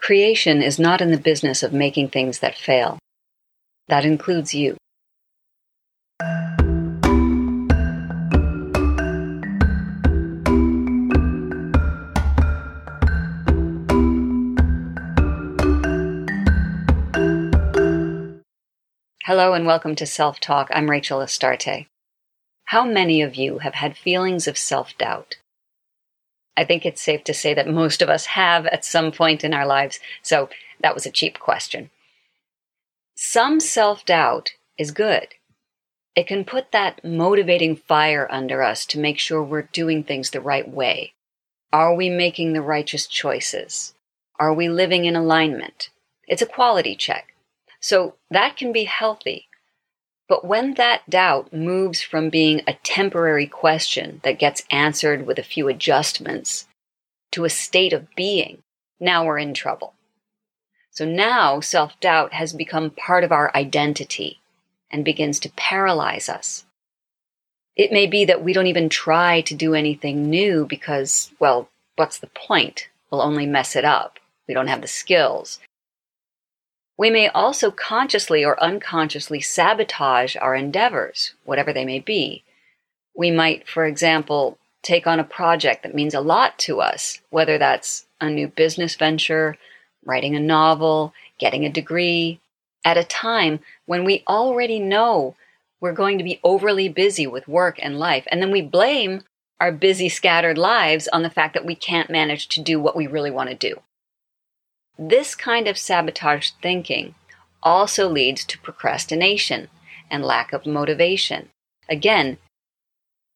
Creation is not in the business of making things that fail. That includes you. Hello and welcome to Self Talk. I'm Rachel Astarte. How many of you have had feelings of self doubt? I think it's safe to say that most of us have at some point in our lives, so that was a cheap question. Some self doubt is good. It can put that motivating fire under us to make sure we're doing things the right way. Are we making the righteous choices? Are we living in alignment? It's a quality check. So that can be healthy. But when that doubt moves from being a temporary question that gets answered with a few adjustments to a state of being, now we're in trouble. So now self doubt has become part of our identity and begins to paralyze us. It may be that we don't even try to do anything new because, well, what's the point? We'll only mess it up. We don't have the skills. We may also consciously or unconsciously sabotage our endeavors, whatever they may be. We might, for example, take on a project that means a lot to us, whether that's a new business venture, writing a novel, getting a degree, at a time when we already know we're going to be overly busy with work and life. And then we blame our busy, scattered lives on the fact that we can't manage to do what we really want to do. This kind of sabotage thinking also leads to procrastination and lack of motivation. Again,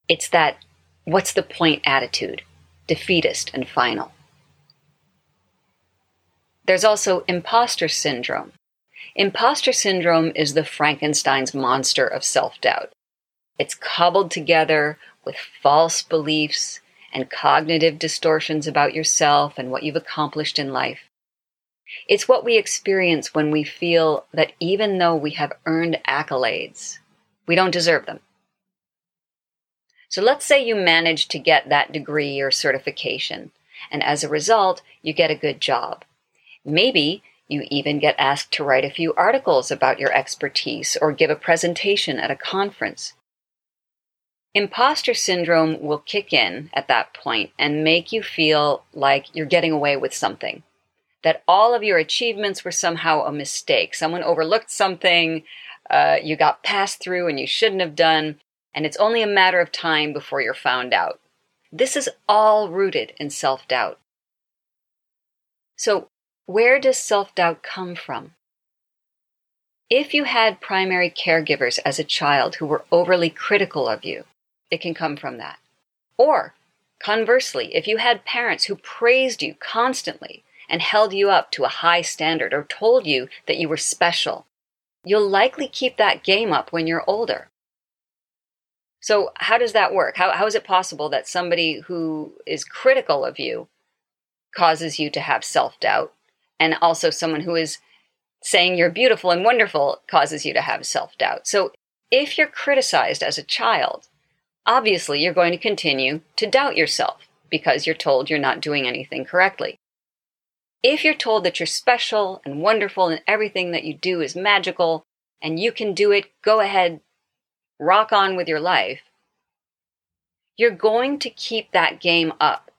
it's that what's the point attitude, defeatist and final. There's also imposter syndrome. Imposter syndrome is the Frankenstein's monster of self doubt. It's cobbled together with false beliefs and cognitive distortions about yourself and what you've accomplished in life. It's what we experience when we feel that even though we have earned accolades, we don't deserve them. So let's say you manage to get that degree or certification, and as a result, you get a good job. Maybe you even get asked to write a few articles about your expertise or give a presentation at a conference. Imposter syndrome will kick in at that point and make you feel like you're getting away with something that all of your achievements were somehow a mistake. Someone overlooked something, uh, you got passed through and you shouldn't have done, and it's only a matter of time before you're found out. This is all rooted in self doubt. So, where does self doubt come from? If you had primary caregivers as a child who were overly critical of you, it can come from that. Or, conversely, if you had parents who praised you constantly, and held you up to a high standard or told you that you were special, you'll likely keep that game up when you're older. So, how does that work? How, how is it possible that somebody who is critical of you causes you to have self doubt, and also someone who is saying you're beautiful and wonderful causes you to have self doubt? So, if you're criticized as a child, obviously you're going to continue to doubt yourself because you're told you're not doing anything correctly. If you're told that you're special and wonderful and everything that you do is magical and you can do it, go ahead, rock on with your life, you're going to keep that game up.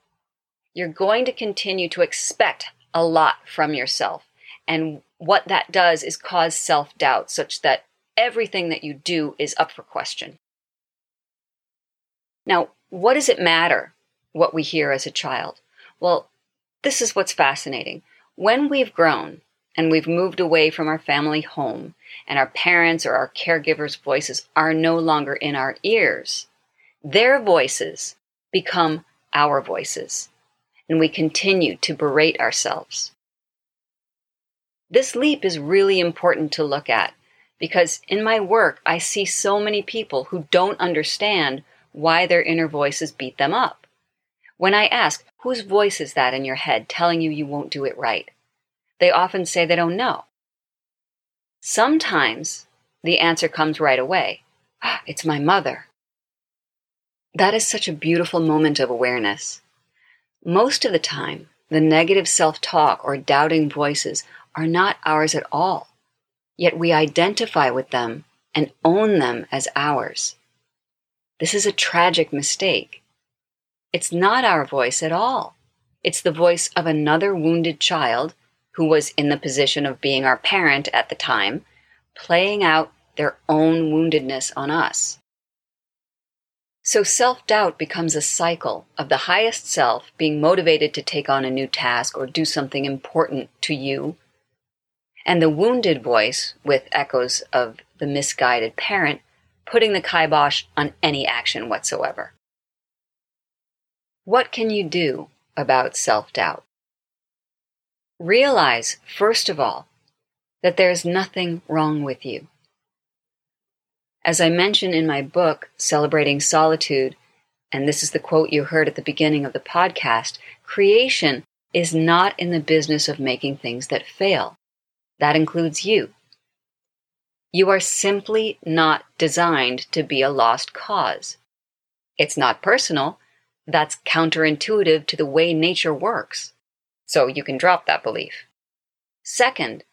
You're going to continue to expect a lot from yourself. And what that does is cause self doubt, such that everything that you do is up for question. Now, what does it matter what we hear as a child? Well, this is what's fascinating. When we've grown and we've moved away from our family home, and our parents or our caregivers' voices are no longer in our ears, their voices become our voices, and we continue to berate ourselves. This leap is really important to look at because in my work, I see so many people who don't understand why their inner voices beat them up. When I ask, whose voice is that in your head telling you you won't do it right? They often say they don't know. Sometimes the answer comes right away. Ah, it's my mother. That is such a beautiful moment of awareness. Most of the time, the negative self talk or doubting voices are not ours at all, yet we identify with them and own them as ours. This is a tragic mistake. It's not our voice at all. It's the voice of another wounded child who was in the position of being our parent at the time, playing out their own woundedness on us. So self doubt becomes a cycle of the highest self being motivated to take on a new task or do something important to you, and the wounded voice, with echoes of the misguided parent, putting the kibosh on any action whatsoever. What can you do about self doubt? Realize, first of all, that there's nothing wrong with you. As I mention in my book, Celebrating Solitude, and this is the quote you heard at the beginning of the podcast creation is not in the business of making things that fail. That includes you. You are simply not designed to be a lost cause. It's not personal. That's counterintuitive to the way nature works. So you can drop that belief. Second,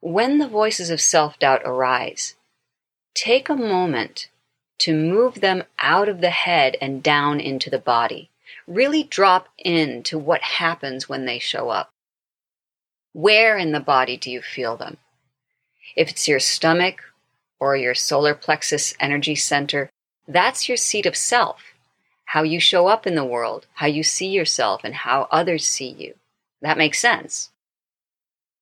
when the voices of self doubt arise, take a moment to move them out of the head and down into the body. Really drop into what happens when they show up. Where in the body do you feel them? If it's your stomach or your solar plexus energy center, that's your seat of self. How you show up in the world, how you see yourself, and how others see you. That makes sense.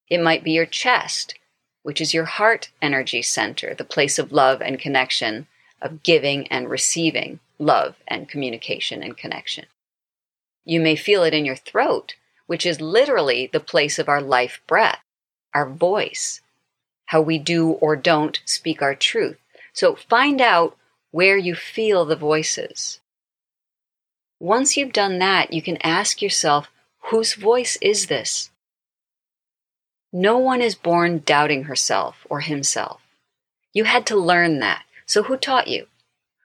It might be your chest, which is your heart energy center, the place of love and connection, of giving and receiving love and communication and connection. You may feel it in your throat, which is literally the place of our life breath, our voice, how we do or don't speak our truth. So find out where you feel the voices. Once you've done that, you can ask yourself, whose voice is this? No one is born doubting herself or himself. You had to learn that. So who taught you?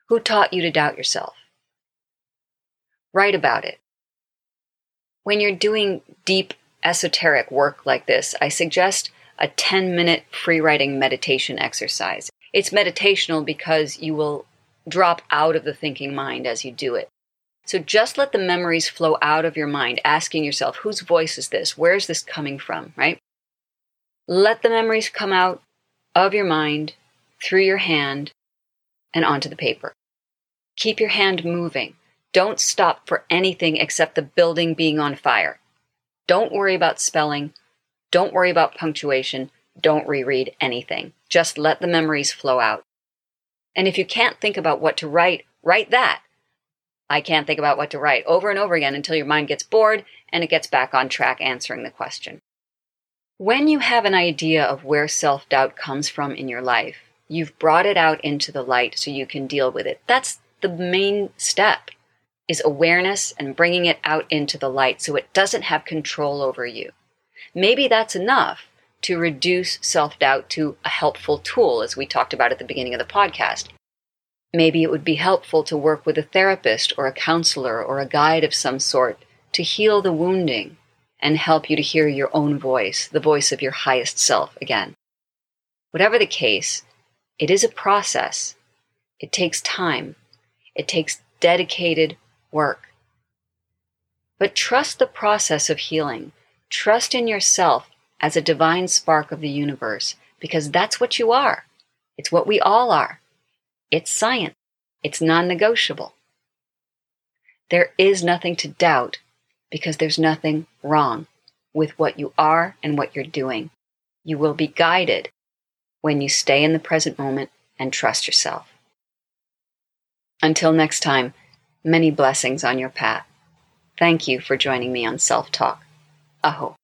Who taught you to doubt yourself? Write about it. When you're doing deep esoteric work like this, I suggest a 10 minute free writing meditation exercise. It's meditational because you will drop out of the thinking mind as you do it. So just let the memories flow out of your mind, asking yourself, whose voice is this? Where is this coming from, right? Let the memories come out of your mind through your hand and onto the paper. Keep your hand moving. Don't stop for anything except the building being on fire. Don't worry about spelling. Don't worry about punctuation. Don't reread anything. Just let the memories flow out. And if you can't think about what to write, write that. I can't think about what to write over and over again until your mind gets bored and it gets back on track answering the question. When you have an idea of where self doubt comes from in your life, you've brought it out into the light so you can deal with it. That's the main step is awareness and bringing it out into the light so it doesn't have control over you. Maybe that's enough to reduce self doubt to a helpful tool, as we talked about at the beginning of the podcast. Maybe it would be helpful to work with a therapist or a counselor or a guide of some sort to heal the wounding and help you to hear your own voice, the voice of your highest self again. Whatever the case, it is a process. It takes time. It takes dedicated work. But trust the process of healing. Trust in yourself as a divine spark of the universe because that's what you are. It's what we all are. It's science. It's non negotiable. There is nothing to doubt because there's nothing wrong with what you are and what you're doing. You will be guided when you stay in the present moment and trust yourself. Until next time, many blessings on your path. Thank you for joining me on Self Talk. Aho.